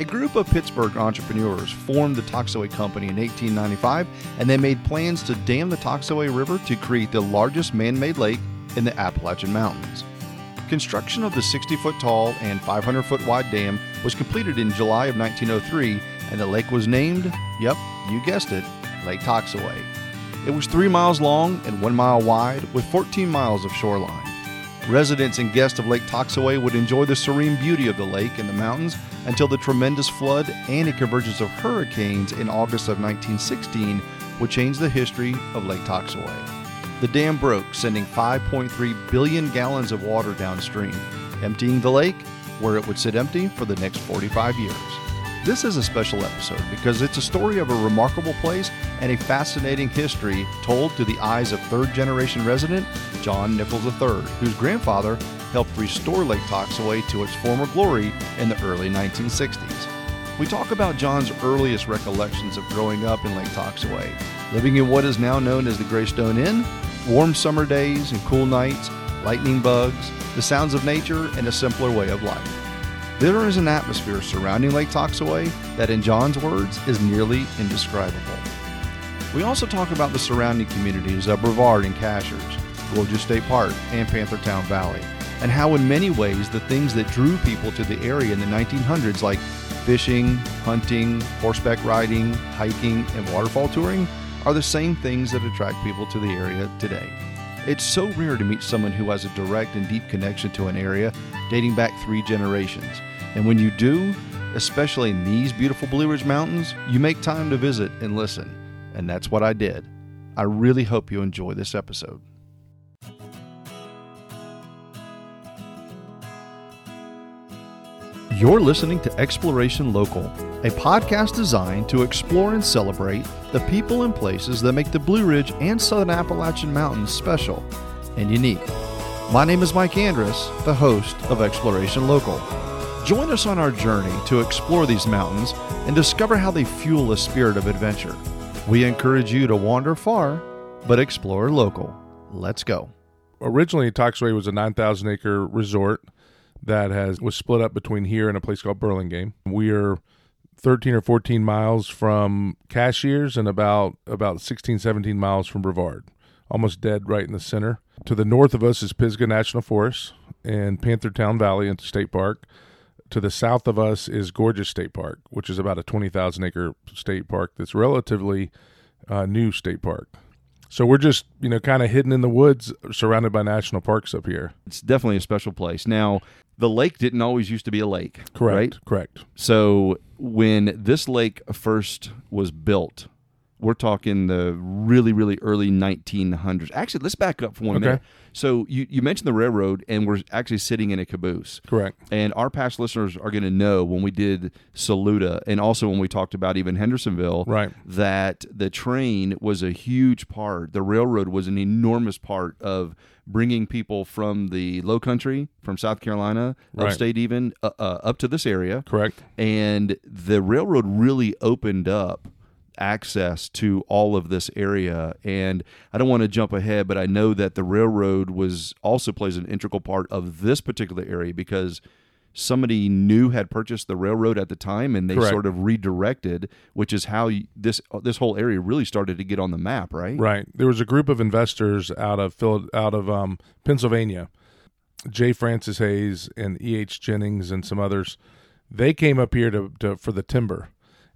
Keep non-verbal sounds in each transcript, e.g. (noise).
A group of Pittsburgh entrepreneurs formed the Toxaway Company in 1895 and they made plans to dam the Toxaway River to create the largest man made lake in the Appalachian Mountains. Construction of the 60 foot tall and 500 foot wide dam was completed in July of 1903 and the lake was named, yep, you guessed it, Lake Toxaway. It was three miles long and one mile wide with 14 miles of shoreline. Residents and guests of Lake Toxaway would enjoy the serene beauty of the lake and the mountains until the tremendous flood and a convergence of hurricanes in August of 1916 would change the history of Lake Toxaway. The dam broke, sending 5.3 billion gallons of water downstream, emptying the lake where it would sit empty for the next 45 years. This is a special episode because it's a story of a remarkable place and a fascinating history told through the eyes of third generation resident John Nichols III, whose grandfather helped restore Lake Toxaway to its former glory in the early 1960s. We talk about John's earliest recollections of growing up in Lake Toxaway, living in what is now known as the Greystone Inn, warm summer days and cool nights, lightning bugs, the sounds of nature, and a simpler way of life. There is an atmosphere surrounding Lake Toxaway that, in John's words, is nearly indescribable. We also talk about the surrounding communities of Brevard and Cashiers, Gorges State Park, and Panthertown Valley, and how, in many ways, the things that drew people to the area in the 1900s, like fishing, hunting, horseback riding, hiking, and waterfall touring, are the same things that attract people to the area today. It's so rare to meet someone who has a direct and deep connection to an area dating back three generations. And when you do, especially in these beautiful Blue Ridge Mountains, you make time to visit and listen. And that's what I did. I really hope you enjoy this episode. You're listening to Exploration Local, a podcast designed to explore and celebrate the people and places that make the Blue Ridge and Southern Appalachian Mountains special and unique. My name is Mike Andrus, the host of Exploration Local. Join us on our journey to explore these mountains and discover how they fuel a spirit of adventure. We encourage you to wander far, but explore local. Let's go. Originally, Toxaway was a 9,000 acre resort that has was split up between here and a place called Burlingame. We are 13 or 14 miles from Cashiers and about about 16 17 miles from Brevard. Almost dead right in the center. To the north of us is Pisgah National Forest and Panthertown Valley into State Park. To the south of us is Gorges State Park, which is about a 20,000 acre state park that's relatively uh, new state park. So we're just, you know, kind of hidden in the woods surrounded by national parks up here. It's definitely a special place. Now, the lake didn't always used to be a lake. Correct. Right? Correct. So when this lake first was built, we're talking the really, really early 1900s. Actually, let's back up for one Okay. minute. So you, you mentioned the railroad, and we're actually sitting in a caboose. Correct. And our past listeners are going to know when we did Saluda, and also when we talked about even Hendersonville, Right. that the train was a huge part. The railroad was an enormous part of bringing people from the Low Country, from South Carolina, Right. upstate, even uh, uh, up to this area Correct. and the railroad really opened up access to all of this area and i don't want to jump ahead but i know that the railroad was also plays an integral part of this particular area because somebody new had purchased the railroad at the time and they Correct. sort of redirected which is how you, this this whole area really started to get on the map right Right. There was a group of investors out of Phil, out of um, Pennsylvania, J. Francis Hayes and E. H. Jennings and some others. They came up here to, to for the timber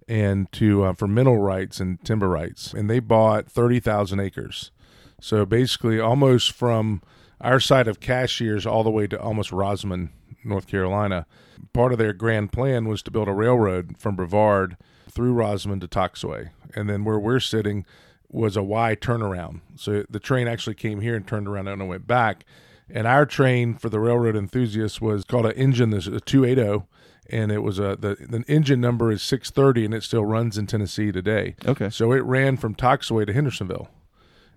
and to uh, for mineral rights and timber rights, and they bought thirty thousand acres. So basically, almost from our side of Cashiers all the way to almost Rosman, North Carolina. Part of their grand plan was to build a railroad from Brevard through Rosman to Toxaway, and then where we're sitting was a Y turnaround. So the train actually came here and turned around and went back. And our train for the railroad enthusiasts was called an engine, this a 280, and it was a the, the engine number is 630, and it still runs in Tennessee today. Okay. So it ran from Toxaway to Hendersonville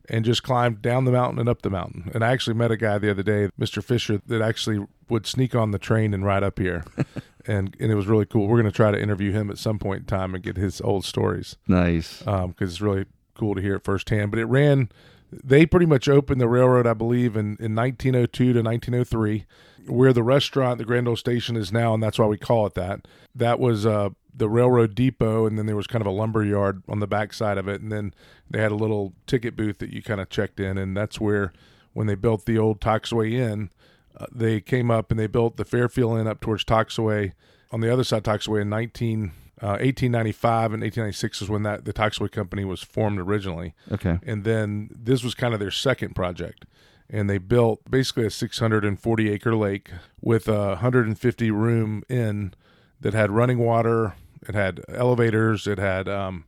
and just climbed down the mountain and up the mountain. And I actually met a guy the other day, Mr. Fisher, that actually would sneak on the train and ride up here. (laughs) and and it was really cool. We're going to try to interview him at some point in time and get his old stories nice um, because it's really cool to hear it firsthand. But it ran they pretty much opened the railroad, I believe, in, in 1902 to 1903, where the restaurant, the Grand Ole Station, is now, and that's why we call it that. That was uh, the railroad depot, and then there was kind of a lumber yard on the back side of it, and then they had a little ticket booth that you kind of checked in, and that's where when they built the old Toxaway Inn, uh, they came up and they built the Fairfield Inn up towards Toxaway on the other side of Toxaway in 19- uh, 1895 and 1896 is when that the Toxaway Company was formed originally. Okay. And then this was kind of their second project. And they built basically a 640 acre lake with a 150 room inn that had running water, it had elevators, it had um,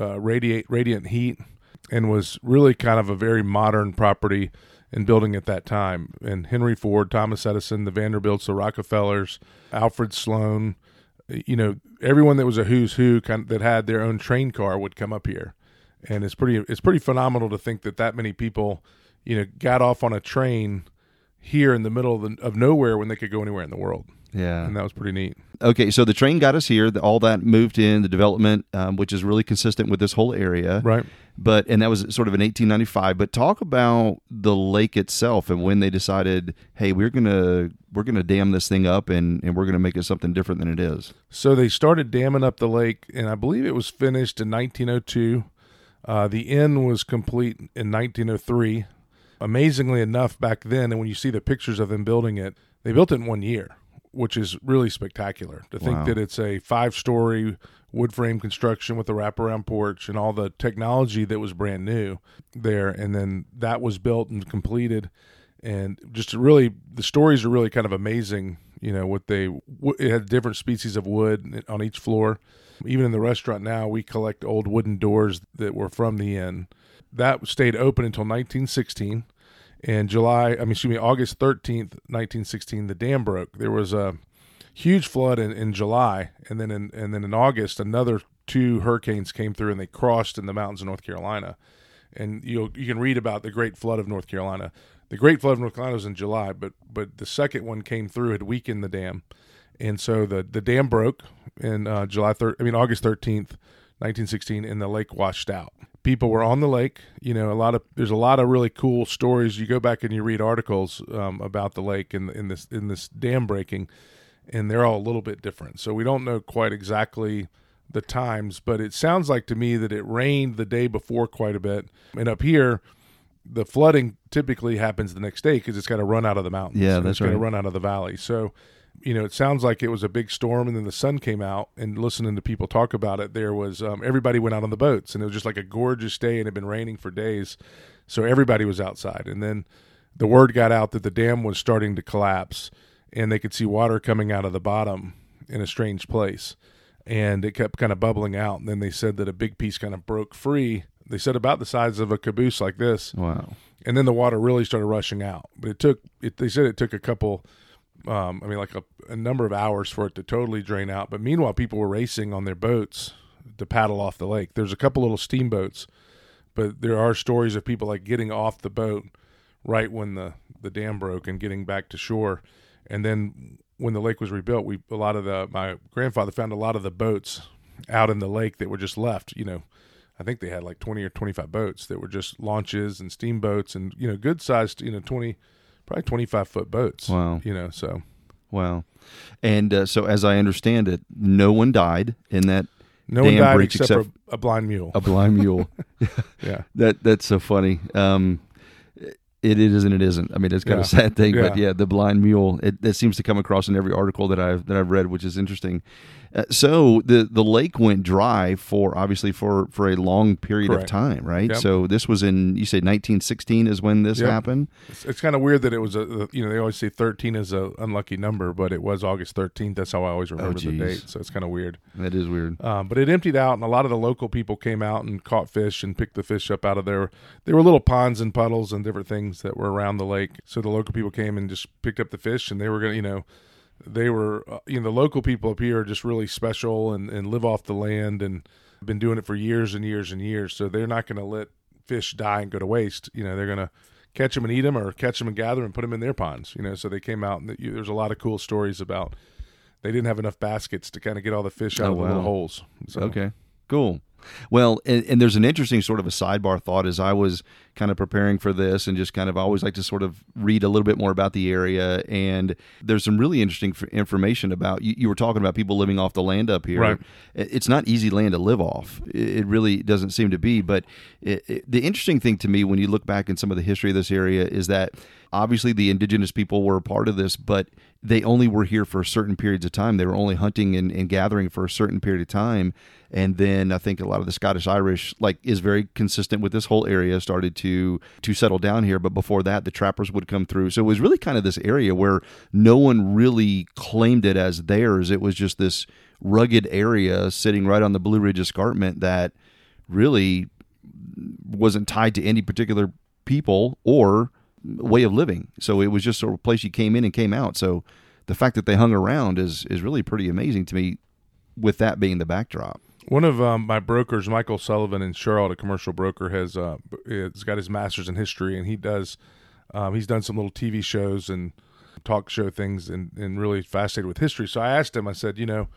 uh, radiate radiant heat, and was really kind of a very modern property and building at that time. And Henry Ford, Thomas Edison, the Vanderbilts, the Rockefellers, Alfred Sloan, you know, everyone that was a who's who kind of, that had their own train car would come up here, and it's pretty it's pretty phenomenal to think that that many people, you know, got off on a train here in the middle of, the, of nowhere when they could go anywhere in the world. Yeah, and that was pretty neat. Okay, so the train got us here. All that moved in the development, um, which is really consistent with this whole area, right? But and that was sort of in 1895. But talk about the lake itself and when they decided, hey, we're gonna we're gonna dam this thing up and and we're gonna make it something different than it is. So they started damming up the lake, and I believe it was finished in 1902. Uh, the inn was complete in 1903. Amazingly enough, back then, and when you see the pictures of them building it, they built it in one year which is really spectacular. To think wow. that it's a five story wood frame construction with a wraparound porch and all the technology that was brand new there. And then that was built and completed. And just really, the stories are really kind of amazing. You know, what they, it had different species of wood on each floor. Even in the restaurant now, we collect old wooden doors that were from the inn. That stayed open until 1916 in July, I mean, excuse me, August 13th, 1916, the dam broke. There was a huge flood in, in July, and then in, and then in August, another two hurricanes came through and they crossed in the mountains of North Carolina. And you you can read about the Great Flood of North Carolina. The Great Flood of North Carolina was in July, but but the second one came through had weakened the dam, and so the the dam broke in uh, July third. I mean August thirteenth, nineteen sixteen, and the lake washed out people were on the lake. You know, a lot of there's a lot of really cool stories. You go back and you read articles um, about the lake and in this in this dam breaking, and they're all a little bit different. So we don't know quite exactly the times, but it sounds like to me that it rained the day before quite a bit. And up here, the flooding typically happens the next day because it's got to run out of the mountains. Yeah, that's it's right. Got to run out of the valley. So you know, it sounds like it was a big storm, and then the sun came out. And listening to people talk about it, there was um, everybody went out on the boats, and it was just like a gorgeous day, and it had been raining for days, so everybody was outside. And then the word got out that the dam was starting to collapse, and they could see water coming out of the bottom in a strange place, and it kept kind of bubbling out. And then they said that a big piece kind of broke free. They said about the size of a caboose like this. Wow. And then the water really started rushing out, but it took. It, they said it took a couple um, I mean, like a, a, number of hours for it to totally drain out. But meanwhile, people were racing on their boats to paddle off the lake. There's a couple little steamboats, but there are stories of people like getting off the boat right when the, the dam broke and getting back to shore. And then when the lake was rebuilt, we a lot of the my grandfather found a lot of the boats out in the lake that were just left. You know, I think they had like twenty or twenty five boats that were just launches and steamboats and you know good sized you know twenty probably 25 foot boats. Wow. You know, so. Wow. And uh, so, as I understand it, no one died in that. No one died except, except a, a, blind mule. A blind mule. (laughs) yeah. That that's so funny. Um, it is and it isn't. I mean, it's kind yeah. of a sad thing, yeah. but yeah, the blind mule. It, it seems to come across in every article that I've that I've read, which is interesting. Uh, so the the lake went dry for obviously for for a long period Correct. of time, right? Yep. So this was in you say 1916 is when this yep. happened. It's, it's kind of weird that it was a you know they always say 13 is a unlucky number, but it was August 13th. That's how I always remember oh, the date. So it's kind of weird. That is weird. Um, but it emptied out, and a lot of the local people came out and caught fish and picked the fish up out of there. There were little ponds and puddles and different things that were around the lake. So the local people came and just picked up the fish, and they were gonna you know they were uh, you know the local people up here are just really special and, and live off the land and been doing it for years and years and years so they're not going to let fish die and go to waste you know they're going to catch them and eat them or catch them and gather them and put them in their ponds you know so they came out and there's a lot of cool stories about they didn't have enough baskets to kind of get all the fish out oh, of the wow. little holes so. okay cool Well, and, and, there's an interesting sort of a sidebar thought as I was kind of preparing for this and just kind of always like to sort of read a little bit more about the area. And there's some really interesting information about you, you were talking about people living off the land up here. Right. It's not easy land to live off. It really doesn't seem to be. But it, it, the interesting thing to me when you look back in some of the history of this area is that obviously the indigenous people were a part of this, but they only were here for certain periods of time. They were only hunting and, and gathering for a certain period of time and then I think a lot of the Scottish Irish like is very consistent with this whole area started to to settle down here but before that the trappers would come through. So it was really kind of this area where no one really claimed it as theirs. It was just this rugged area sitting right on the Blue Ridge escarpment that really wasn't tied to any particular people or way of living. So it was just sort of a place you came in and came out. So the fact that they hung around is is really pretty amazing to me with that being the backdrop one of um, my brokers, Michael Sullivan in Charlotte, a commercial broker, has uh, has got his master's in history, and he does um, he's done some little TV shows and talk show things, and, and really fascinated with history. So I asked him, I said, you know,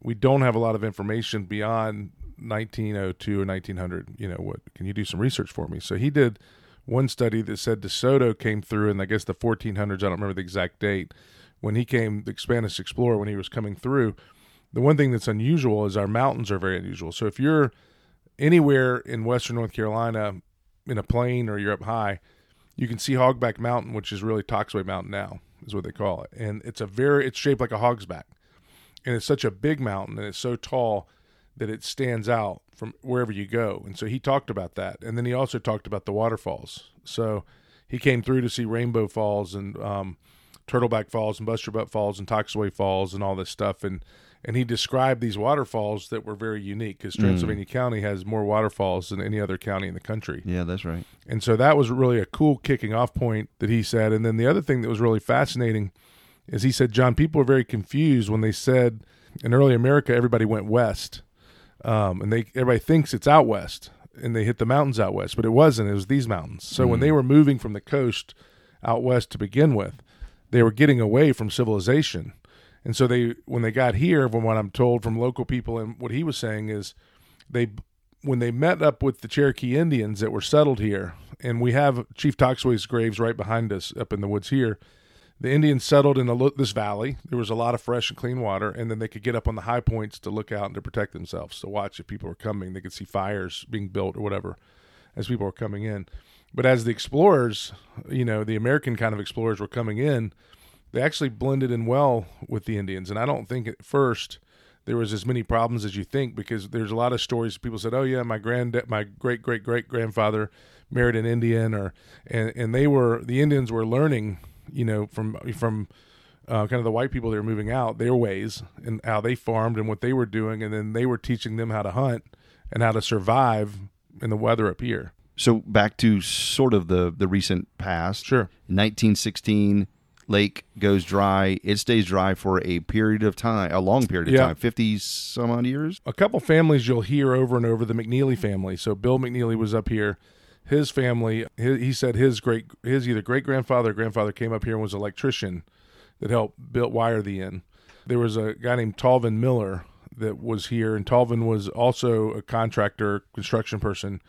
we don't have a lot of information beyond 1902 or 1900. You know, what can you do some research for me? So he did one study that said DeSoto came through in I guess the 1400s. I don't remember the exact date when he came, the Spanish explorer, when he was coming through the one thing that's unusual is our mountains are very unusual. So if you're anywhere in western North Carolina in a plain or you're up high, you can see Hogback Mountain, which is really Toxaway Mountain now, is what they call it. And it's a very it's shaped like a hog's back. And it's such a big mountain and it's so tall that it stands out from wherever you go. And so he talked about that. And then he also talked about the waterfalls. So he came through to see Rainbow Falls and um, Turtleback Falls and Bust Your Butt Falls and Toxaway Falls and all this stuff. And and he described these waterfalls that were very unique because mm. Transylvania mm. County has more waterfalls than any other county in the country. Yeah, that's right. And so that was really a cool kicking off point that he said. And then the other thing that was really fascinating is he said, John, people were very confused when they said in early America everybody went west, um, and they everybody thinks it's out west, and they hit the mountains out west, but it wasn't. It was these mountains. So mm. when they were moving from the coast out west to begin with, they were getting away from civilization and so they, when they got here, from what I'm told from local people, and what he was saying is, they, when they met up with the Cherokee Indians that were settled here, and we have Chief Toxaway's graves right behind us up in the woods here. The Indians settled in this valley. There was a lot of fresh and clean water, and then they could get up on the high points to look out and to protect themselves, to watch if people were coming. They could see fires being built or whatever as people were coming in. But as the explorers, you know, the American kind of explorers were coming in, they actually blended in well with the Indians. And I don't think at first there was as many problems as you think because there's a lot of stories. People said, "Oh yeah, my grand, my great great great grandfather married an Indian," or and and they were the Indians were learning, you know, from from uh, kind of the white people that were moving out their ways and how they farmed and what they were doing, and then they were teaching them how to hunt and how to survive in the weather up here. So back to sort of the the recent past. Sure. 1916 lake goes dry. It stays dry for a period of time, a long period of yeah. time, 50 some odd years. A couple families you'll hear over and over the McNeely family. So Bill McNeely was up here. His family, his, he said his great, his either great grandfather or grandfather came up here and was an electrician that helped build wire the inn. There was a guy named Talvin Miller that was here, and Talvin was also a contractor, construction person,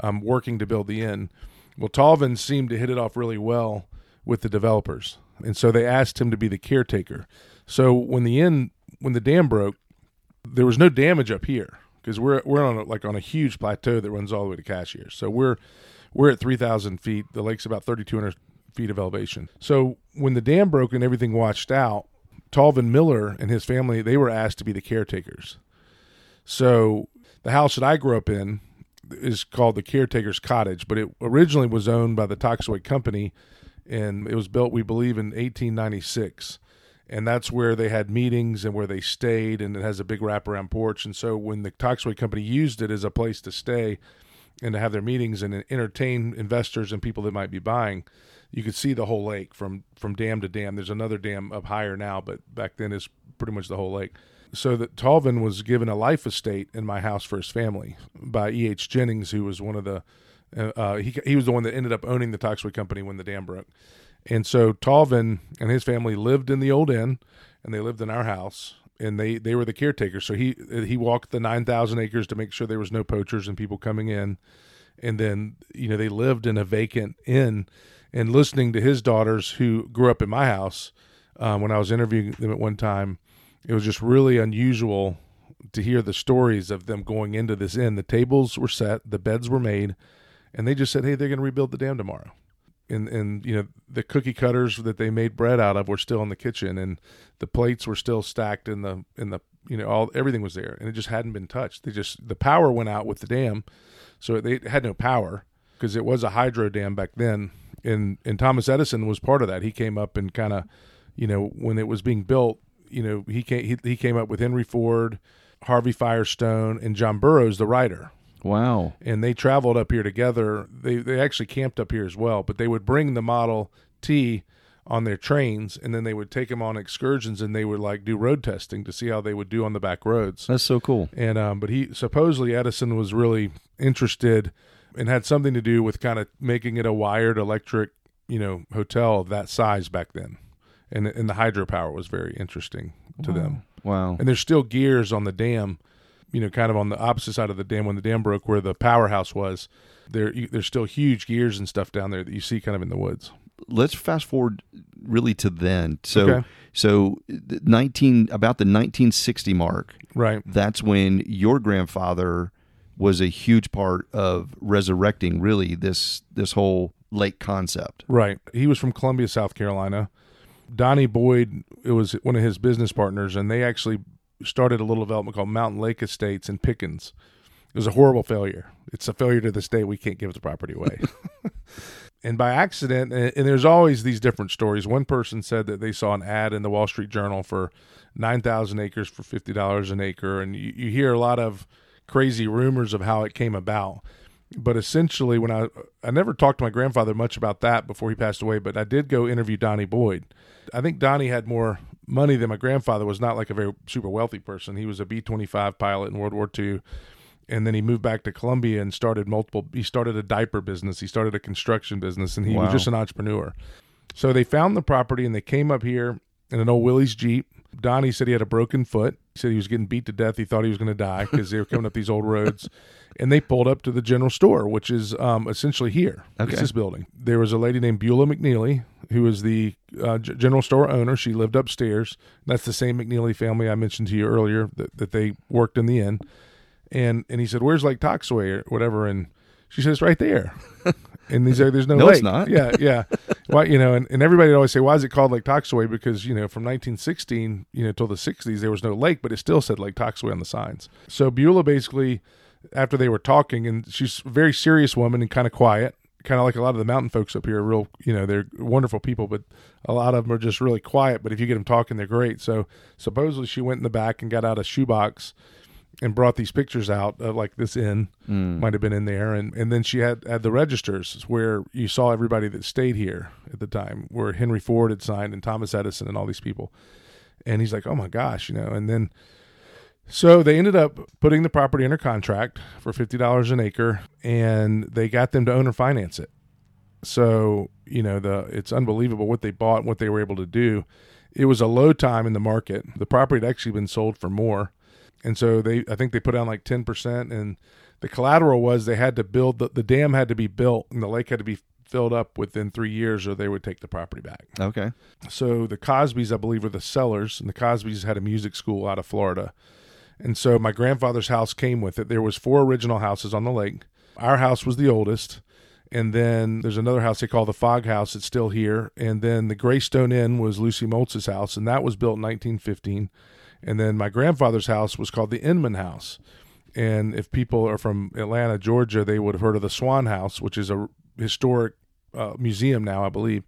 um, working to build the inn. Well, Talvin seemed to hit it off really well with the developers and so they asked him to be the caretaker. So when the inn when the dam broke, there was no damage up here because we're we're on a, like on a huge plateau that runs all the way to Cashiers. So we're we're at three thousand feet. The lake's about thirty two hundred feet of elevation. So when the dam broke and everything washed out, Talvin Miller and his family they were asked to be the caretakers. So the house that I grew up in is called the caretaker's cottage, but it originally was owned by the Toxaway Company and it was built, we believe, in 1896. And that's where they had meetings and where they stayed, and it has a big wraparound porch. And so when the Toxaway Company used it as a place to stay and to have their meetings and entertain investors and people that might be buying, you could see the whole lake from from dam to dam. There's another dam up higher now, but back then is pretty much the whole lake. So that Talvin was given a life estate in my house for his family by E. H. Jennings, who was one of the uh, he he was the one that ended up owning the Toxaway Company when the dam broke, and so Talvin and his family lived in the old inn, and they lived in our house. and they they were the caretakers. So he he walked the nine thousand acres to make sure there was no poachers and people coming in, and then you know they lived in a vacant inn. And listening to his daughters who grew up in my house, um, when I was interviewing them at one time, it was just really unusual to hear the stories of them going into this inn. The tables were set, the beds were made, and they just said, "Hey, they're going to rebuild the dam tomorrow." And and you know the cookie cutters that they made bread out of were still in the kitchen, and the plates were still stacked in the in the you know all everything was there, and it just hadn't been touched. They just the power went out with the dam, so they had no power because it was a hydro dam back then. And and Thomas Edison was part of that. He came up and kind of, you know, when it was being built, you know, he came he, he came up with Henry Ford, Harvey Firestone, and John Burroughs, the writer. Wow. And they traveled up here together. They they actually camped up here as well, but they would bring the Model T on their trains and then they would take them on excursions and they would like do road testing to see how they would do on the back roads. That's so cool. And um but he supposedly Edison was really interested and had something to do with kind of making it a wired electric, you know, hotel of that size back then. And and the hydropower was very interesting to wow. them. Wow. And there's still gears on the dam, you know, kind of on the opposite side of the dam when the dam broke, where the powerhouse was. There, there's still huge gears and stuff down there that you see kind of in the woods. Let's fast forward really to then. So, Okay. so nineteen about the 1960 mark. Right. That's when your grandfather was a huge part of resurrecting really this this whole lake concept. Right. He was from Columbia, South Carolina. Donnie Boyd, it was one of his business partners, and they actually started a little development called Mountain Lake Estates in Pickens. It was a horrible failure. It's a failure to this day. We can't give the property away. (laughs) (laughs) and by accident, and, and there's always these different stories. One person said that they saw an ad in the Wall Street Journal for 9,000 acres for $50 an acre. And you, you hear a lot of crazy rumors of how it came about but essentially when i i never talked to my grandfather much about that before he passed away but i did go interview donnie boyd i think donnie had more money than my grandfather was not like a very super wealthy person he was a b-25 pilot in world war ii and then he moved back to columbia and started multiple he started a diaper business he started a construction business and he Wow. was just an entrepreneur so they found the property and they came up here in an old willys jeep donnie said he had a broken foot he said he was getting beat to death he thought he was going to die because they were coming up these old roads (laughs) and they pulled up to the general store, which is um, essentially here. Okay. It's this building. There was a lady named Beulah McNeely who was the uh, g- general store owner. She lived upstairs. That's the same McNeely family I mentioned to you earlier that, that they worked in the inn. And and he said, "Where's Lake Toxaway or whatever?" And she says, "Right there." (laughs) and he's like, "There's no, No, lake." it's not. Yeah, yeah. Why you know? And, and everybody would always say, "Why is it called Lake Toxaway?" Because you know, from 1916, you know, till the 60s, there was no lake, but it still said Lake Toxaway on the signs. So Beulah basically after they were talking, and she's a very serious woman and kind of quiet, kind of like a lot of the mountain folks up here. Real, you know, they're wonderful people, but a lot of them are just really quiet. But if you get them talking, they're great. So supposedly she went in the back and got out a shoebox and brought these pictures out of like this inn mm. might have been in there, and and then she had had the registers where you saw everybody that stayed here at the time, where Henry Ford had signed and Thomas Edison and all these people. And he's like, oh my gosh, you know, and then. So they ended up putting the property under contract for fifty dollars an acre, and they got them to owner finance it. So you know the it's unbelievable what they bought, and what they were able to do. It was a low time in the market. The property had actually been sold for more, and so they I think they put down like ten percent, and the collateral was they had to build the, the dam had to be built, and the lake had to be filled up within three years, or they would take the property back. Okay. So the Cosbys, I believe, were the sellers, and the Cosbys had a music school out of Florida. And so my grandfather's house came with it. There was four original houses on the lake. Our house was the oldest. And then there's another house they call the Fog House. It's still here. And then the Greystone Inn was Lucy Moltz's house, and that was built in 1915. And then my grandfather's house was called the Inman House. And if people are from Atlanta, Georgia, they would have heard of the Swan House, which is a historic uh, museum now, I believe.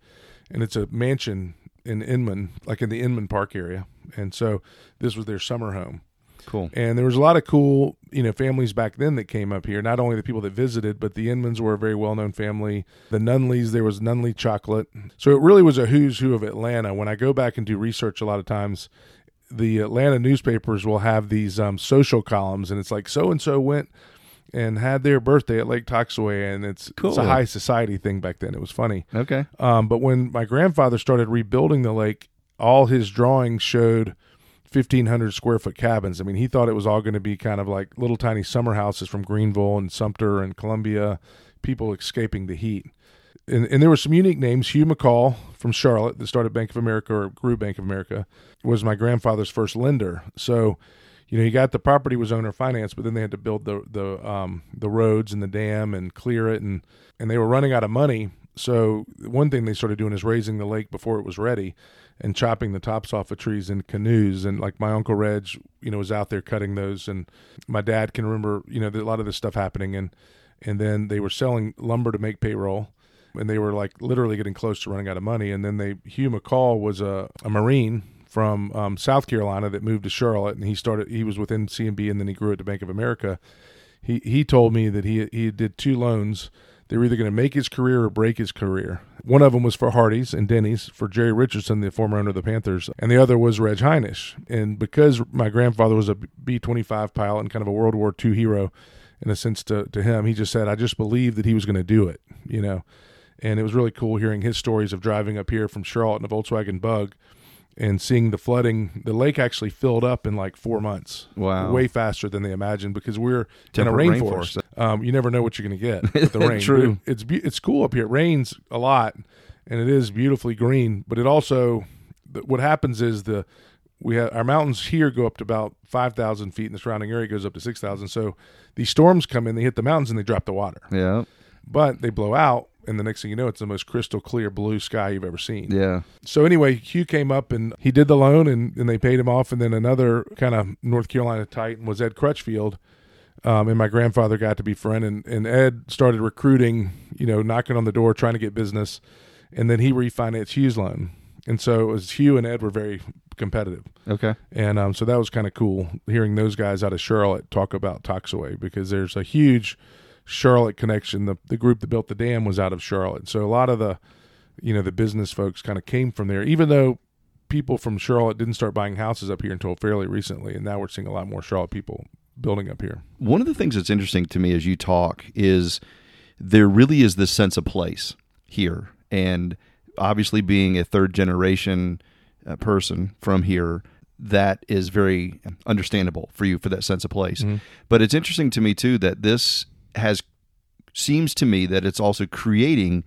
And it's a mansion in Inman, like in the Inman Park area. And so this was their summer home. Cool. And there was a lot of cool, you know, families back then that came up here. Not only the people that visited, but the Inmans were a very well-known family. The Nunnallys, there was Nunnally chocolate. So it really was a who's who of Atlanta. When I go back and do research, a lot of times, the Atlanta newspapers will have these um, social columns, and it's like so and so went and had their birthday at Lake Toxaway, and it's Cool. it's a high society thing back then. It was funny. Okay. Um, but when my grandfather started rebuilding the lake, all his drawings showed 1500 square foot cabins. I mean, he thought it was all going to be kind of like little tiny summer houses from Greenville and Sumter and Columbia, people escaping the heat. And, and there were some unique names. Hugh McColl from Charlotte that started Bank of America or grew Bank of America was my grandfather's first lender. So, you know, he got the property was owner finance, but then they had to build the the um, the roads and the dam and clear it, and and they were running out of money. So one thing they started doing is raising the lake before it was ready and chopping the tops off of trees in canoes. And like my uncle Reg, you know, was out there cutting those. And my dad can remember, you know, a lot of this stuff happening. And, and then they were selling lumber to make payroll. And they were like literally getting close to running out of money. And then they, Hugh McColl was a, a Marine from um, South Carolina that moved to Charlotte. And he started, he was with NCNB and then he grew at to Bank of America. He, he told me that he, he did two loans they were either going to make his career or break his career. One of them was for Hardee's and Denny's for Jerry Richardson, the former owner of the Panthers, and the other was Reg Heinisch. And because my grandfather was a B 25 pilot and kind of a World War II hero, in a sense to, to him, he just said, I just believed that he was going to do it, you know. And it was really cool hearing his stories of driving up here from Charlotte in a Volkswagen Bug and seeing the flooding. The lake actually filled up in like four months. Wow. Way faster than they imagined because we're in a rainforest. rainforest. Um, you never know what you're going to get (laughs) with the rain. True. It's it's cool up here. It rains a lot, and it is beautifully green. But it also, what happens is the we have our mountains here go up to about five thousand feet, and the surrounding area goes up to six thousand. So these storms come in, they hit the mountains, and they drop the water. Yeah. But they blow out, and the next thing you know, it's the most crystal clear blue sky you've ever seen. Yeah. So anyway, Hugh came up and he did the loan, and, and they paid him off. And then another kind of North Carolina Titan was Ed Crutchfield, um, and my grandfather got to be friend. And, and Ed started recruiting, you know, knocking on the door, trying to get business, and then he refinanced Hugh's loan. And so it was Hugh and Ed were very competitive. Okay. And um, so that was kind of cool hearing those guys out of Charlotte talk about Toxaway because there's a huge Charlotte connection. The the group that built the dam was out of Charlotte, so a lot of the you know the business folks kind of came from there. Even though people from Charlotte didn't start buying houses up here until fairly recently, and now we're seeing a lot more Charlotte people building up here. One of the things that's interesting to me as you talk is there really is this sense of place here, and obviously being a third generation uh, person from here that is very understandable for you for that sense of place. Mm-hmm. But it's interesting to me too that this has seems to me that it's also creating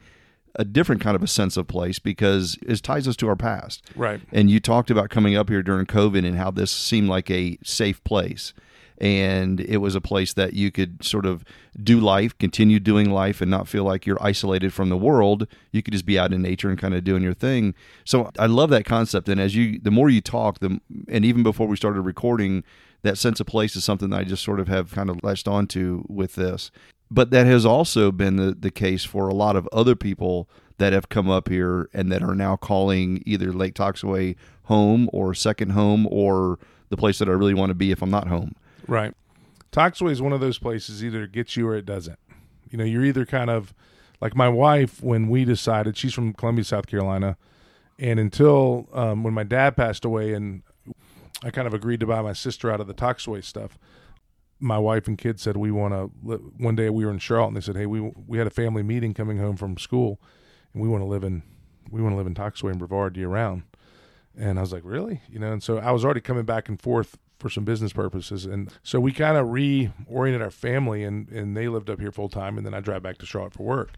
a different kind of a sense of place because it ties us to our past. Right. And you talked about coming up here during COVID and how this seemed like a safe place. And it was a place that you could sort of do life, continue doing life, and not feel like you're isolated from the world. You could just be out in nature and kind of doing your thing. So I love that concept. And as you, the more you talk, the and even before we started recording, that sense of place is something that I just sort of have kind of latched onto with this. But that has also been the, the case for a lot of other people that have come up here and that are now calling either Lake Toxaway home or second home or the place that I really want to be if I'm not home. Right. Toxaway is one of those places either it gets you or it doesn't. You know, you're either kind of like my wife when we decided she's from Columbia, South Carolina, and until um, when my dad passed away and I kind of agreed to buy my sister out of the Toxaway stuff. My wife and kids said we want to. One day we were in Charlotte, and they said, "Hey, we we had a family meeting coming home from school, and we want to live in we want to live in Toxaway and Brevard year round." And I was like, "Really?" You know. And so I was already coming back and forth for some business purposes, and so we kind of reoriented our family, and and they lived up here full time, and then I drive back to Charlotte for work.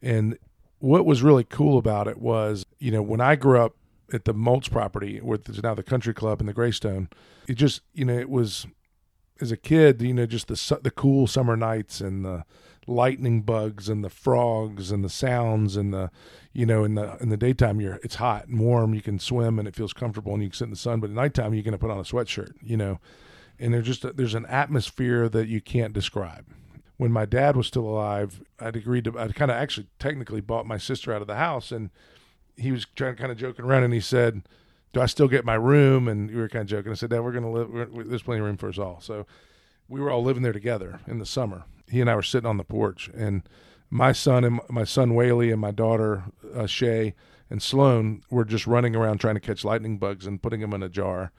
And what was really cool about it was, you know, when I grew up at the Moltz property, where there's now the country club and the Greystone. It just, you know, it was as a kid, you know, just the the cool summer nights and the lightning bugs and the frogs and the sounds and the, you know, in the in the daytime you're it's hot and warm, you can swim and it feels comfortable and you can sit in the sun. But at nighttime you're going to put on a sweatshirt, you know, and there's just a, there's an atmosphere that you can't describe. When my dad was still alive, I'd agreed to I'd kind of actually technically bought my sister out of the house and he was trying kind of joking around and he said, "Do I still get my room?" And we were kind of joking. I said, "Dad, we're to live. We're, there's plenty of room for us all." So we were all living there together in the summer. He and I were sitting on the porch, and my son and my son Whaley and my daughter uh, Shay and Sloan were just running around trying to catch lightning bugs and putting them in a jar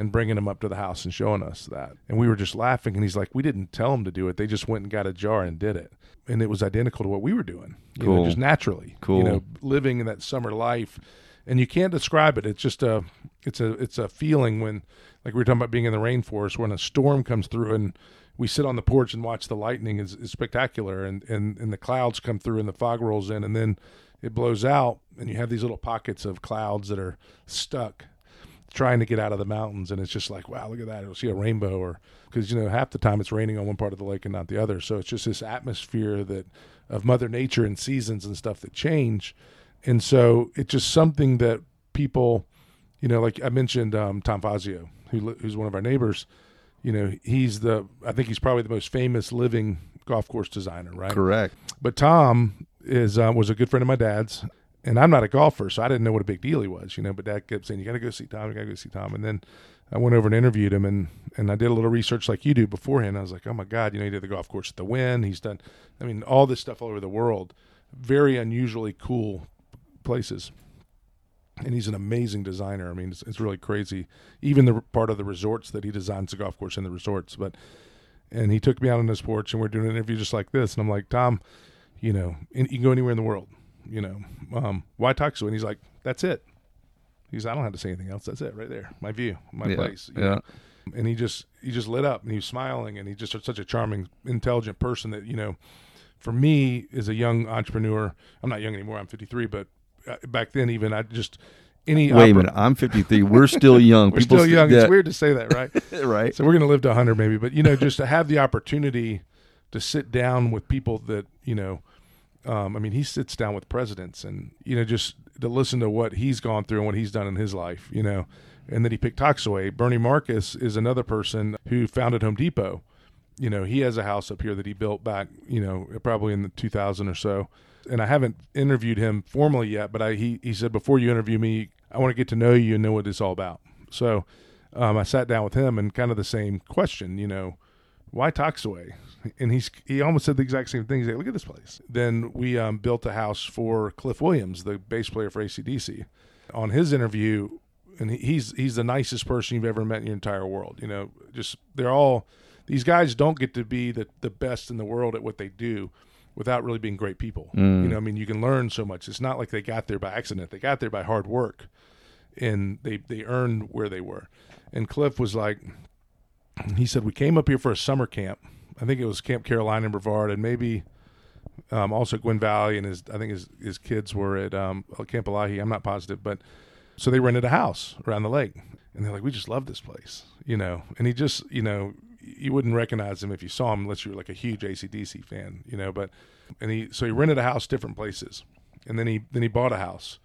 and bringing them up to the house and showing us that. And we were just laughing. And he's like, "We didn't tell them to do it. They just went and got a jar and did it." and it was identical to what we were doing. You cool. know, just naturally. Cool. You know, living in that summer life and you can't describe it. It's just a it's a it's a feeling when like we were talking about being in the rainforest when a storm comes through and we sit on the porch and watch the lightning is, is spectacular and, and and the clouds come through and the fog rolls in and then it blows out and you have these little pockets of clouds that are stuck trying to get out of the mountains and it's just like wow look at that. You'll see a rainbow or because you know half the time it's raining on one part of the lake and not the other. So it's just this atmosphere that of mother nature and seasons and stuff that change. And so it's just something that people you know like i mentioned um, tom fazio who, who's one of our neighbors you know he's the i think he's probably the most famous living golf course designer right? Correct. but tom is uh, was a good friend of my dad's and I'm not a golfer, so I didn't know what a big deal he was, you know. But Dad kept saying, "You got to go see Tom. You got to go see Tom." And then I went over and interviewed him, and and I did a little research like you do beforehand. I was like, "Oh my God, you know, he did the golf course at the Wynn. He's done, I mean, all this stuff all over the world. Very unusually cool places." And he's an amazing designer. I mean, it's, it's really crazy. Even the part of the resorts that he designs the golf course in the resorts. But and he took me out on his porch, and we're doing an interview just like this. And I'm like, Tom, you know, you can go anywhere in the world you know, um, why talk to? And he's like, that's it. He's, I don't have to say anything else. That's it, right there. My view, my Yeah, place. you yeah. know. And he just, he just lit up, and he was smiling, and he just such a charming, intelligent person that you know, for me as a young entrepreneur, I'm not young anymore. I'm 53, but uh, back then, even I just any Wait a minute. I'm 53. We're still (laughs) young. We're still st- young. It's weird to say that, right? (laughs) right? So we're going to live to 100 maybe, but you know, just to have the opportunity to sit down with people that, you know, um, I mean, he sits down with presidents and, you know, just to listen to what he's gone through and what he's done in his life, you know, and then he picked Toxaway. Bernie Marcus is another person who founded Home Depot. You know, he has a house up here that he built back, you know, probably in the 2000 or so. And I haven't interviewed him formally yet, but I, he, he said, before you interview me, I want to get to know you and know what it's all about. So um, I sat down with him and kind of the same question, you know, why Toxaway? And he's he almost said the exact same thing. He's like, look at this place. Then we um, built a house for Cliff Williams, the bass player for ACDC. On his interview, and he's he's the nicest person you've ever met in your entire world. You know, just they're all these guys don't get to be the the best in the world at what they do without really being great people. You know, I mean, you can learn so much. It's not like they got there by accident. They got there by hard work, and they they earned where they were. And Cliff was like, he said we came up here for a summer camp. I think it was Camp Carolina in Brevard, and maybe um, also Gwynn Valley, and his I think his his kids were at um, Camp Illahee. I'm not positive, but so they rented a house around the lake, and they're like, we just love this place, you know. And he just, you know, you wouldn't recognize him if you saw him unless you were like a huge ACDC fan, you know. But and he so he rented a house different places, and then he then he bought a house,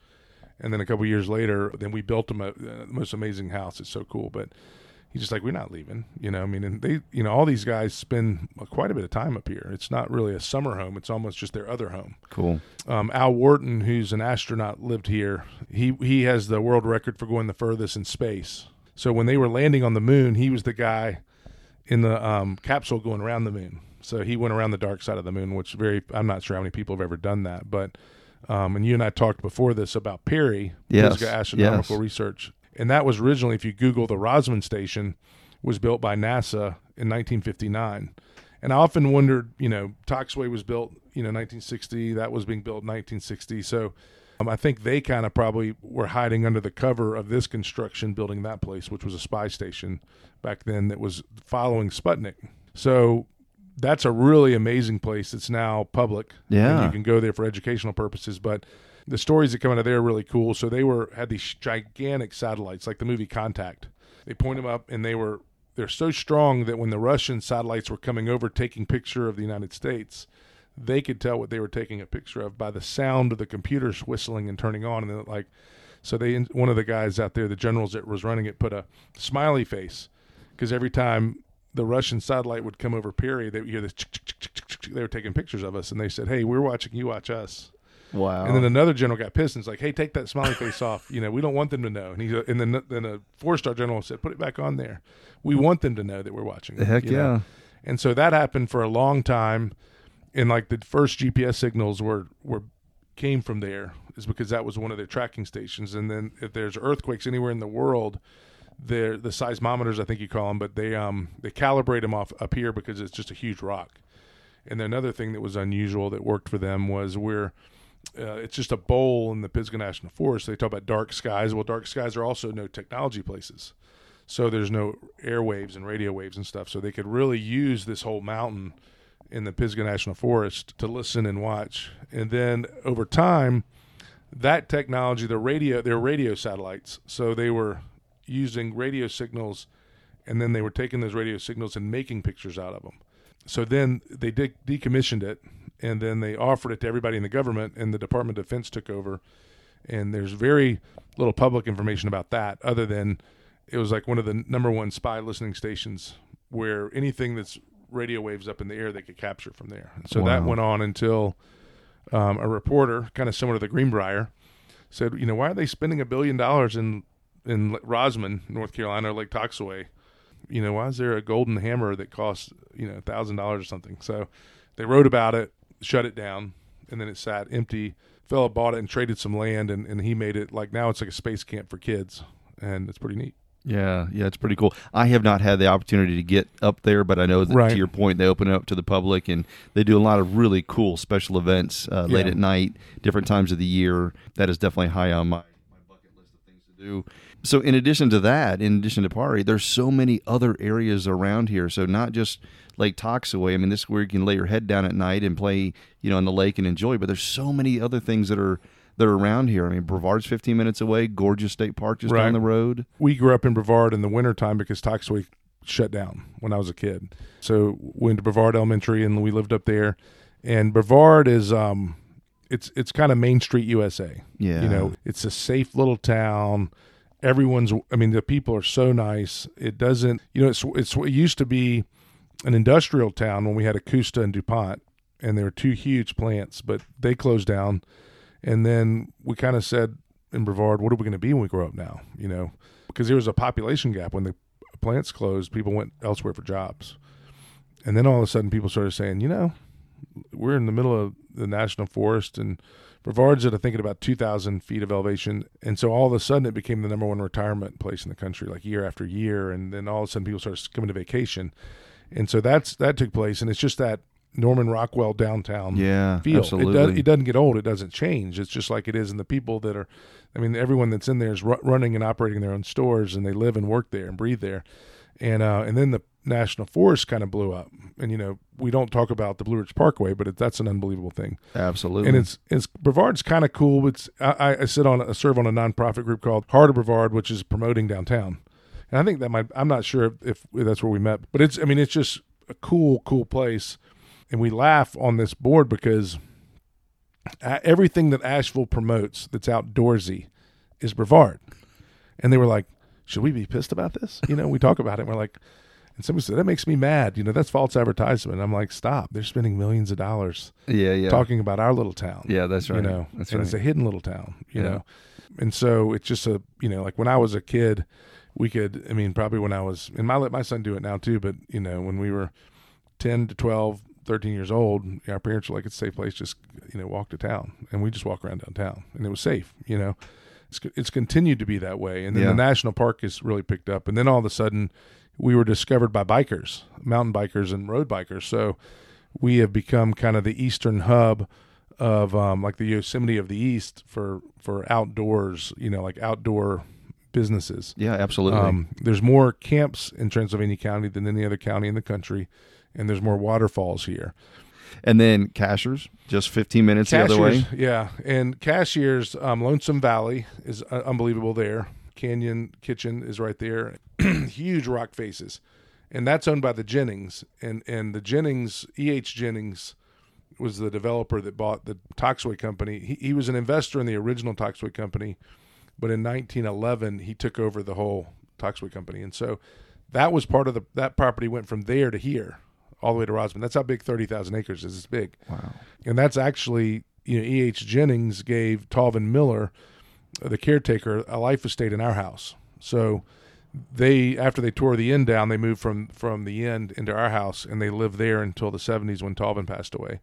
and then a couple years later, then we built him a, the most amazing house. It's so cool, but he's just like we're not leaving you know? I mean and they you know all these guys spend quite a bit of time up here. It's not really a summer home. It's almost just their other home. Cool. um, al worden who's an astronaut lived here. He he has the world record for going the furthest in space. So when they were landing on the moon he was the guy in the um, capsule going around the moon. So he went around the dark side of the moon which very i'm not sure how many people have ever done that but um, and you and i talked before this about PARI Yes, astronomical yes. research and that was originally if you google the rosman station was built by nasa in 1959 and i often wondered you know toxaway was built you know 1960 that was being built in 1960 so um, i think they kind of probably were hiding under the cover of this construction building that place which was a spy station back then that was following sputnik. So that's a really amazing place it's now public. And Yeah. you can go there for educational purposes but the stories that come out of there are really cool. So they were had these gigantic satellites, like the movie Contact. They point them up, and they were they're so strong that when the Russian satellites were coming over, taking picture of the United States, they could tell what they were taking a picture of by the sound of the computers whistling and turning on, and then like. So they one of the guys out there, the generals that was running it, put a smiley face because every time the Russian satellite would come over Perry, they would hear this. They were taking pictures of us, and they said, "Hey, we're watching. You watch us." Wow. And then another general got pissed and was like, "Hey, take that smiley face off. You know, we don't want them to know." And he and then then a four star general said, "Put it back on there. We want them to know that we're watching." them," Heck you know? yeah. And so that happened for a long time, and like the first GPS signals were were came from there is because that was one of their tracking stations. And then if there's earthquakes anywhere in the world, they're the seismometers I think you call them, but they um they calibrate them off up here because it's just a huge rock. And then another thing that was unusual that worked for them was we're uh, it's just a bowl in the Pisgah National Forest. They talk about dark skies. Well, dark skies are also no technology places. So there's no airwaves and radio waves and stuff. So they could really use this whole mountain in the Pisgah National Forest to listen and watch. And then over time, that technology, the radio, they're radio satellites. So they were using radio signals, and then they were taking those radio signals and making pictures out of them. So then they de- decommissioned it, and then they offered it to everybody in the government, and the Department of Defense took over. And there's very little public information about that, other than it was like one of the number one spy listening stations where anything that's radio waves up in the air they could capture from there. And so that went on until um, a reporter, kind of similar to the Greenbrier, said, you know, why are they spending a billion dollars in in Rosman, North Carolina, or Lake Toxaway? You know, why is there a golden hammer that costs you know thousand dollars or something? So they wrote about it, shut it down, and then it sat empty. Fella bought it and traded some land, and, and he made it like now it's like a space camp for kids, and it's pretty neat. Yeah, yeah, it's pretty cool. I have not had the opportunity to get up there, but I know that Right. to your point, they open it up to the public and they do a lot of really cool special events uh, late Yeah. at night, different times of the year. That is definitely high on my, my bucket list of things to do. So, in addition to that, in addition to PARI, there's so many other areas around here. So, not just Lake Toxaway. I mean, this is where you can lay your head down at night and play, you know, in the lake and enjoy. But there's so many other things that are that are around here. I mean, Brevard's 15 minutes away. Gorges State Park just Right. down the road. we grew up in Brevard in the wintertime because Toxaway shut down when I was a kid. So went to Brevard Elementary and we lived up there. And Brevard is um it's it's kind of Main Street USA. Yeah. You know, it's a safe little town. Everyone's I mean the people are so nice. It doesn't you know it's it's it used to be an industrial town when we had Ecusta and DuPont and there were two huge plants, but they closed down. And then we kind of said in Brevard, what are we going to be when we grow up now? You know, because there was a population gap when the plants closed, people went elsewhere for jobs. And then all of a sudden people started saying, you know, we're in the middle of the national forest and Brevard's at I think at about 2,000 feet of elevation. And so all of a sudden it became the number one retirement place in the country, like year after year. And then all of a sudden people started coming to vacation. And so that's that took place. And it's just that Norman Rockwell downtown Yeah, feel. absolutely. It, does, it doesn't get old. It doesn't change. It's just like it is. And the people that are, I mean, everyone that's in there is ru- running and operating their own stores, and they live and work there and breathe there. And uh, and then the national forest kind of blew up. And you know, we don't talk about the Blue Ridge Parkway, but it, that's an unbelievable thing. Absolutely. And it's it's Brevard's kind of cool. It's I, I- sit on I serve on a nonprofit group called Heart of Brevard, which is promoting downtown. And I think that might I'm not sure if, if that's where we met, but it's I mean it's just a cool cool place. And we laugh on this board because uh, everything that Asheville promotes that's outdoorsy is Brevard. And they were like, should we be pissed about this? You know, we talk about it. We're like, and somebody said that makes me mad. You know, that's false advertisement. I'm like, stop. They're spending millions of dollars yeah, yeah. talking about our little town. Yeah, that's right. You know, That's and right. it's a hidden little town. You Yeah. know, and so it's just a you know like when I was a kid, we could. I mean, probably when I was and I let my son do it now too. But you know, when we were ten to 12, 13 years old, our parents were like, "It's a safe place. Just you know, walk to town," and we just walk around downtown, and it was safe. You know. It's, it's continued to be that way, and then Yeah. the national park has really picked up. And then all of a sudden, we were discovered by bikers, mountain bikers, and road bikers. So we have become kind of the eastern hub of um, like the Yosemite of the East for for outdoors, you know, like outdoor businesses. yeah, absolutely. Um, there's more camps in Transylvania County than any other county in the country, and there's more waterfalls here. and then cashiers, just 15 minutes the other way. Yeah, and Cashiers, um, Lonesome Valley is uh, unbelievable there. Canyon Kitchen is right there. (clears throat) Huge rock faces, and that's owned by the Jennings, and and the Jennings, E. H. Jennings, was the developer that bought the Toxaway company. He, he was an investor in the original Toxaway company, but in 1911 he took over the whole Toxaway company, and so that was part of the that property went from there to here, all the way to Rosman. That's how big 30,000 acres is. It's big Wow. and that's actually you know E. H. Jennings gave Talvin Miller, the caretaker, a life estate in our house. So they after they tore the inn down, they moved from from the inn into our house, and they lived there until the seventies when Talvin passed away.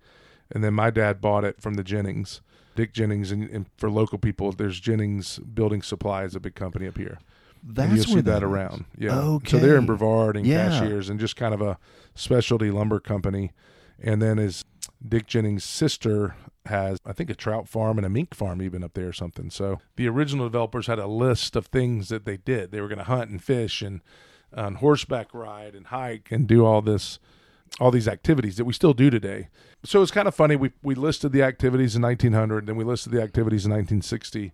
And then my dad bought it from the Jennings, Dick Jennings, and, and for local people, there's Jennings Building Supply is a big company up here. That's you'll see that around. Yeah. Okay. So they're in Brevard and Yeah. Cashiers and just kind of a specialty lumber company. And then his Dick Jennings' sister has, I think, a trout farm and a mink farm even up there or something. So the original developers had a list of things that they did. They were going to hunt and fish and on horseback ride and hike and do all this all these activities that we still do today. So it's kind of funny. We we listed the activities in 1900, then we listed the activities in 1960,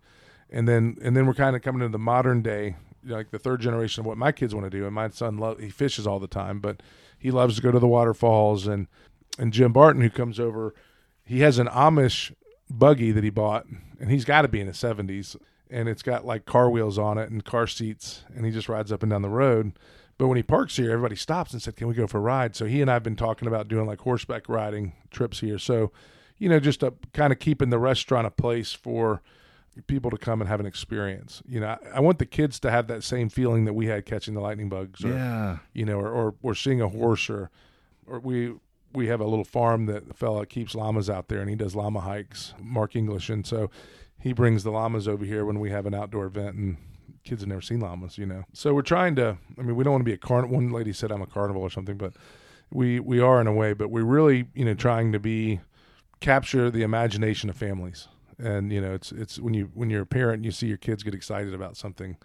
and then and then we're kind of coming to the modern day, like the third generation of what my kids want to do. And my son lo- he fishes all the time, but he loves to go to the waterfalls. And and Jim Barton, who comes over, he has an Amish buggy that he bought, and he's got to be in his 70s, and it's got like car wheels on it and car seats, and he just rides up and down the road but when he parks here, everybody stops and said, "Can we go for a ride?" So he and I've been talking about doing like horseback riding trips here. So, you know, just a, kind of keeping the restaurant a place for people to come and have an experience. You know, I, I, want the kids to have that same feeling that we had catching the lightning bugs, or, yeah, you know, or, or or seeing a horse, or or we we have a little farm that the fella keeps llamas out there, and he does llama hikes, Mark English, and so he brings the llamas over here when we have an outdoor event and kids have never seen llamas, you know. So we're trying to. I mean, we don't want to be a carnival. One lady said I'm a carnival or something, but we we are in a way. But we're really, you know, trying to be capture the imagination of families. And you know, it's it's when you when you're a parent, and you see your kids get excited about something.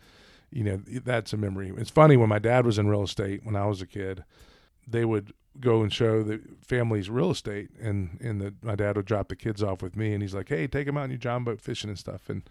You know, that's a memory. It's funny when my dad was in real estate when I was a kid. They would go and show the family's real estate, and and the, my dad would drop the kids off with me, and he's like, "Hey, take them out in your John boat fishing and stuff." And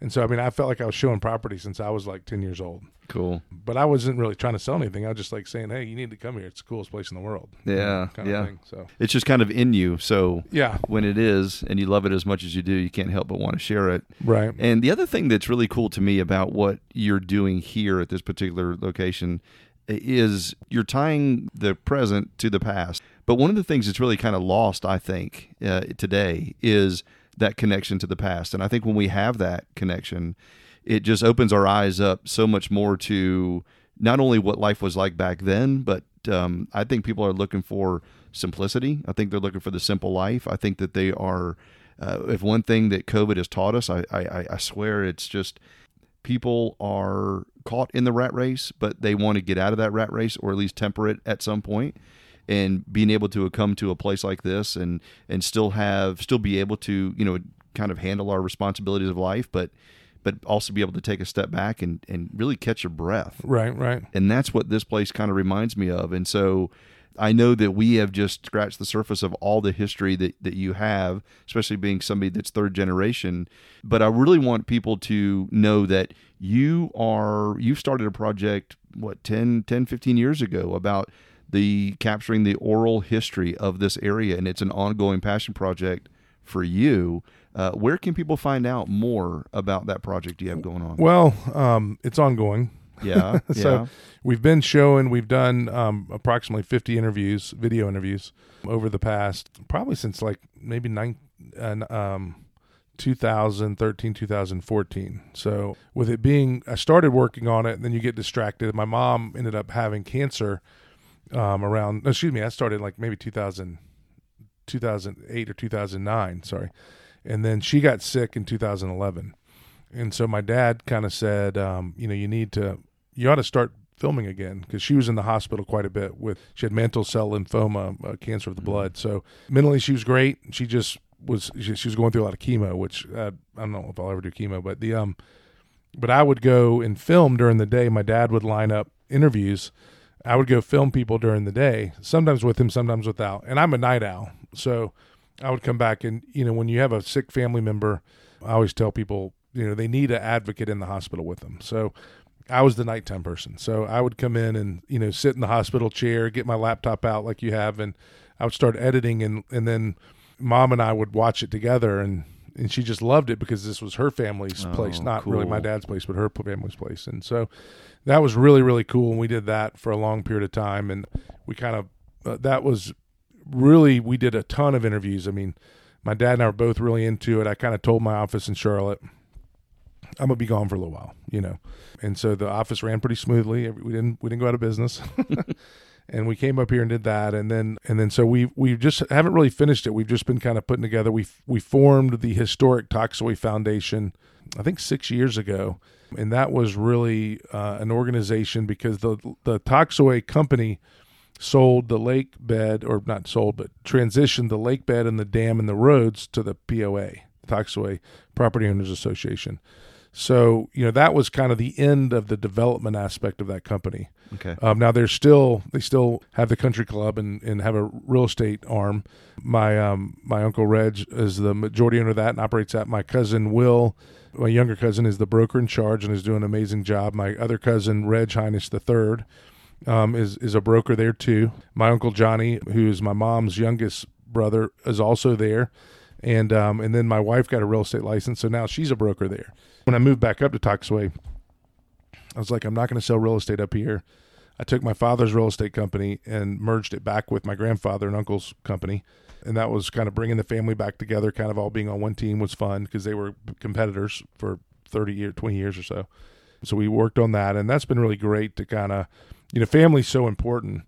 and so, I mean, I felt like I was showing property since I was like 10 years old. Cool. But I wasn't really trying to sell anything. I was just like saying, hey, you need to come here. It's the coolest place in the world. Yeah. Kind yeah. Of thing, so it's just kind of in you. So yeah, when it is and you love it as much as you do, you can't help but want to share it. Right. And the other thing that's really cool to me about what you're doing here at this particular location is you're tying the present to the past. But one of the things that's really kind of lost, I think, uh, today is that connection to the past. And I think when we have that connection, it just opens our eyes up so much more to not only what life was like back then, but um, I think people are looking for simplicity. I think they're looking for the simple life. I think that they are. Uh, if one thing that COVID has taught us, I, I, I swear it's just people are caught in the rat race, but they want to get out of that rat race or at least temper it at some point. and being able to come to a place like this and and still have still be able to you know kind of handle our responsibilities of life but but also be able to take a step back and and really catch your breath. Right right. And that's what this place kind of reminds me of. And so I know that we have just scratched the surface of all the history that, that you have, especially being somebody that's third generation. But I really want people to know that you are, you've started a project, what, 10, 10 15 years ago about the capturing the oral history of this area, and it's an ongoing passion project for you. Uh, where can people find out more about that project you have going on? Well, um, it's ongoing. Yeah. (laughs) so yeah. we've been showing, we've done um, approximately 50 interviews, video interviews over the past, probably since like maybe nine, uh, um, 2013, 2014. So with it being, I started working on it, and then you get distracted. My mom ended up having cancer um, around, excuse me, I started like maybe 2000, 2008 or 2009, sorry. And then she got sick in 2011. And so my dad kind of said, um, you know, you need to, you ought to start filming again because she was in the hospital quite a bit with, she had mantle cell lymphoma, uh, cancer of the mm-hmm. blood. So mentally she was great. She just was, she, she, was going through a lot of chemo, which uh, I don't know if I'll ever do chemo, but the, um, but I would go and film during the day. My dad would line up interviews I would go film people during the day, sometimes with him, sometimes without. And I'm a night owl. So I would come back and, you know, when you have a sick family member, I always tell people, you know, they need an advocate in the hospital with them. So I was the nighttime person. So I would come in and, you know, sit in the hospital chair, get my laptop out like you have, and I would start editing and and then mom and I would watch it together and and she just loved it because this was her family's oh, place, not cool. really my dad's place, but her family's place. And so that was really really cool and we did that for a long period of time and we kind of uh, that was really we did a ton of interviews i mean my dad and i were both really into it i kind of told my office in charlotte i'm gonna be gone for a little while you know? And so the office ran pretty smoothly. We didn't we didn't go out of business. (laughs) And we came up here and did that. And then and then so we we just haven't really finished it. We've just been kind of putting together. We we formed the historic toxaway foundation i think six years ago. And that was really uh, an organization because the the Toxaway company sold the lake bed, or not sold, but transitioned the lake bed and the dam and the roads to the POA, Toxaway Property Owners Association. So you know that was kind of the end of the development aspect of that company. Okay. Um, now they're still they still have the country club and, and have a real estate arm. My um, my uncle Reg is the majority owner of that and operates that. My cousin Will, my younger cousin, is the broker in charge and is doing an amazing job. My other cousin Reg Heinitsh the third um, is is a broker there too. My uncle Johnny, who is my mom's youngest brother, is also there, and um, and then my wife got a real estate license, so now she's a broker there. When I moved back up to Toxaway, I was like, I'm not going to sell real estate up here. I took my father's real estate company and merged it back with my grandfather and uncle's company. And that was kind of bringing the family back together, kind of all being on one team was fun because they were competitors for 30 years, 20 years or so. So we worked on that. And that's been really great to kind of, you know, family's so important.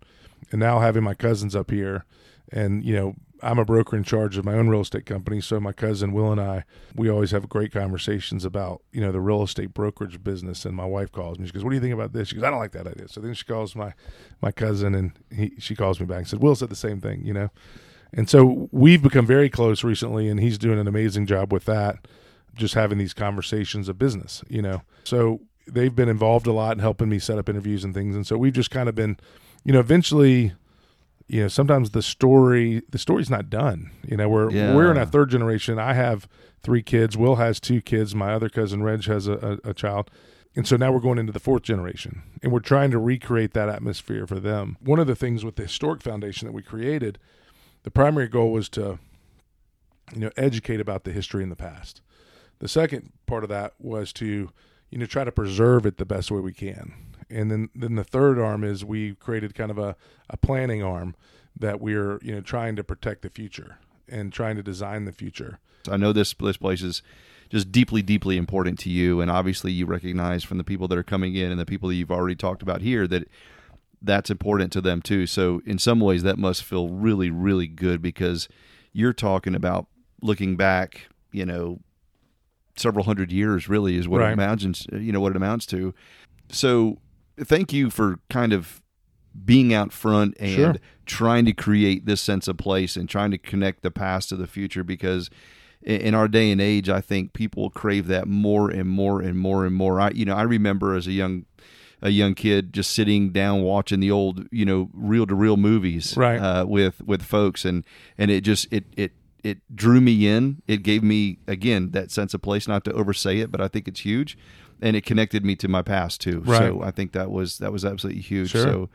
And now having my cousins up here and, you know, I'm a broker in charge of my own real estate company. So my cousin Will and I, we always have great conversations about, you know, the real estate brokerage business. And my wife calls me. She goes, "What do you think about this?" She goes, "I don't like that idea." So then she calls my my cousin, and he she calls me back and said, "Will said the same thing," you know. And so we've become very close recently, and he's doing an amazing job with that. Just having these conversations of business, you know. So they've been involved a lot in helping me set up interviews and things. And so we've just kind of been, you know, eventually you know sometimes the story the story's not done. You know we're Yeah. we're in a third generation. I have three kids. Will has two kids. My other cousin reg has a, a, a child. And so now we're going into the fourth generation and we're trying to recreate that atmosphere for them. One of the things with the historic foundation that we created the primary goal was to you know educate about the history in the past. The second part of that was to you know try to preserve it the best way we can and then then the third arm is we created kind of a, a planning arm that we're you know trying to protect the future and trying to design the future I know this this place is just deeply, deeply important to you, and obviously you recognize from the people that are coming in and the people that you've already talked about here that that's important to them too. So in some ways, that must feel really, really good because you're talking about looking back, you know, several hundred years. Really, is what Right. it imagines, you know, what it amounts to. So thank you for kind of being out front and Sure. trying to create this sense of place and trying to connect the past to the future because in our day and age I think people crave that more and more and more and more. I you know I remember as a young a young kid just sitting down watching the old you know reel to reel movies Right. uh, with with folks and and it just it it it drew me in it gave me again that sense of place not to oversay it but I think it's huge and it connected me to my past too Right. so I think that was that was absolutely huge Sure. so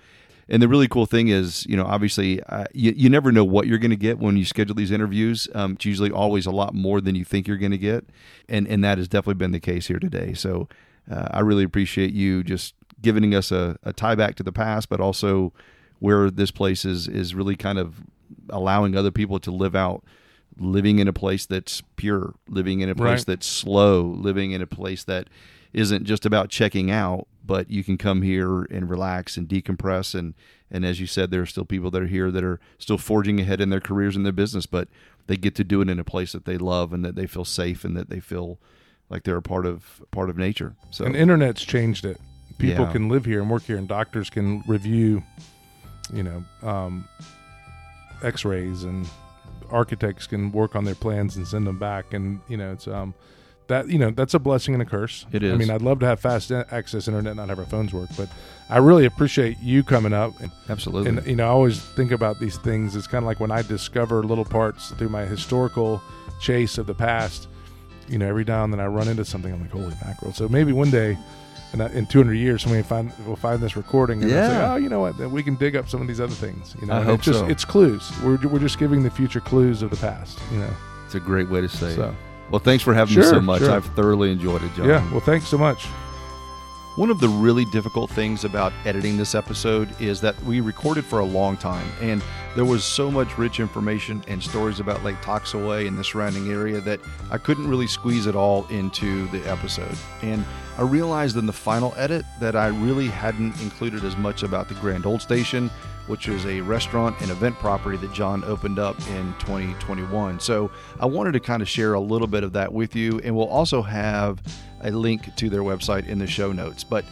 and the really cool thing is, you know, obviously, uh, you, you never know what you're going to get when you schedule these interviews. Um, it's usually always a lot more than you think you're going to get, and and that has definitely been the case here today. So uh, I really appreciate you just giving us a, a tie back to the past, but also where this place is is really kind of allowing other people to live out living in a place that's pure, living in a place Right. that's slow, living in a place that isn't just about checking out, but you can come here and relax and decompress and and as you said there are still people that are here that are still forging ahead in their careers and their business, but they get to do it in a place that they love and that they feel safe and that they feel like they're a part of part of nature. So and internet's changed it people Yeah. can live here and work here and doctors can review you know um, x-rays and architects can work on their plans and send them back and you know it's um that you know that's a blessing and a curse It i mean i'd love to have fast access internet and not have our phones work but i really appreciate you coming up and, absolutely. and you know i always think about these things it's kind of like when i discover little parts through my historical chase of the past you know every now and then i run into something i'm like holy mackerel so maybe one day in, uh, in 200 years somebody find will find this recording and they'll say Yeah. oh you know what then we can dig up some of these other things you know I and hope it's just so. it's clues we're, we're just giving the future clues of the past you know it's a great way to say it. Well, thanks for having me so much. sure. I've thoroughly enjoyed it, John. yeah well thanks so much One of the really difficult things about editing this episode is that we recorded for a long time and there was so much rich information and stories about Lake Toxaway and the surrounding area that I couldn't really squeeze it all into the episode. And I realized in the final edit that I really hadn't included as much about the Grand Old Station, which is a restaurant and event property that John opened up in 2021. So I wanted to kind of share a little bit of that with you, and we'll also have a link to their website in the show notes. But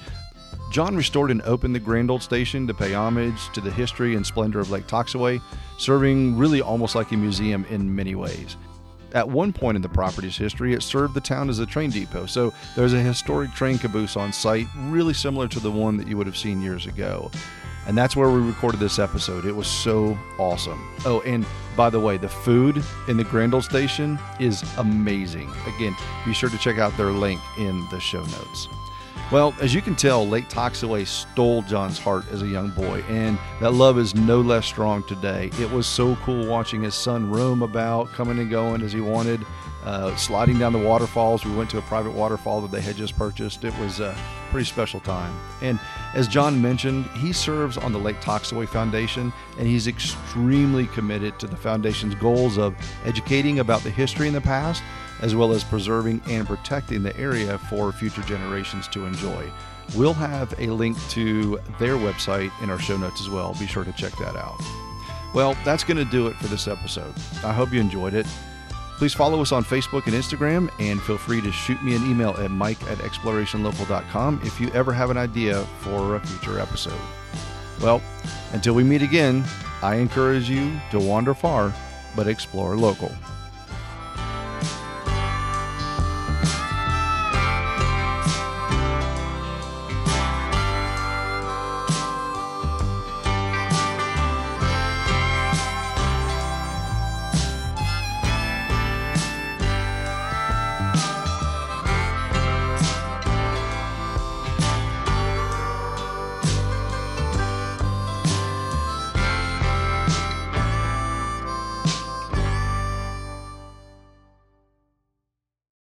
John restored and opened the Grand Old Station to pay homage to the history and splendor of Lake Toxaway, serving really almost like a museum in many ways. At one point in the property's history, it served the town as a train depot, so there's a historic train caboose on site, really similar to the one that you would have seen years ago. And that's where we recorded this episode. It was so awesome. Oh, and by the way, the food in the Grand Old Station is amazing. Again, be sure to check out their link in the show notes. Well, as you can tell, Lake Toxaway stole John's heart as a young boy, and that love is no less strong today. It was so cool watching his son roam about, coming and going as he wanted, uh, sliding down the waterfalls. We went to a private waterfall that they had just purchased. It was a pretty special time. And as John mentioned, he serves on the Lake Toxaway Foundation, and he's extremely committed to the foundation's goals of educating about the history in the past as well as preserving and protecting the area for future generations to enjoy. We'll have a link to their website in our show notes as well. Be sure to check that out. Well, that's going to do it for this episode. I hope you enjoyed it. Please follow us on Facebook and Instagram, and feel free to shoot me an email at mike at explorationlocal.com if you ever have an idea for a future episode. Well, until we meet again, I encourage you to wander far, but explore local.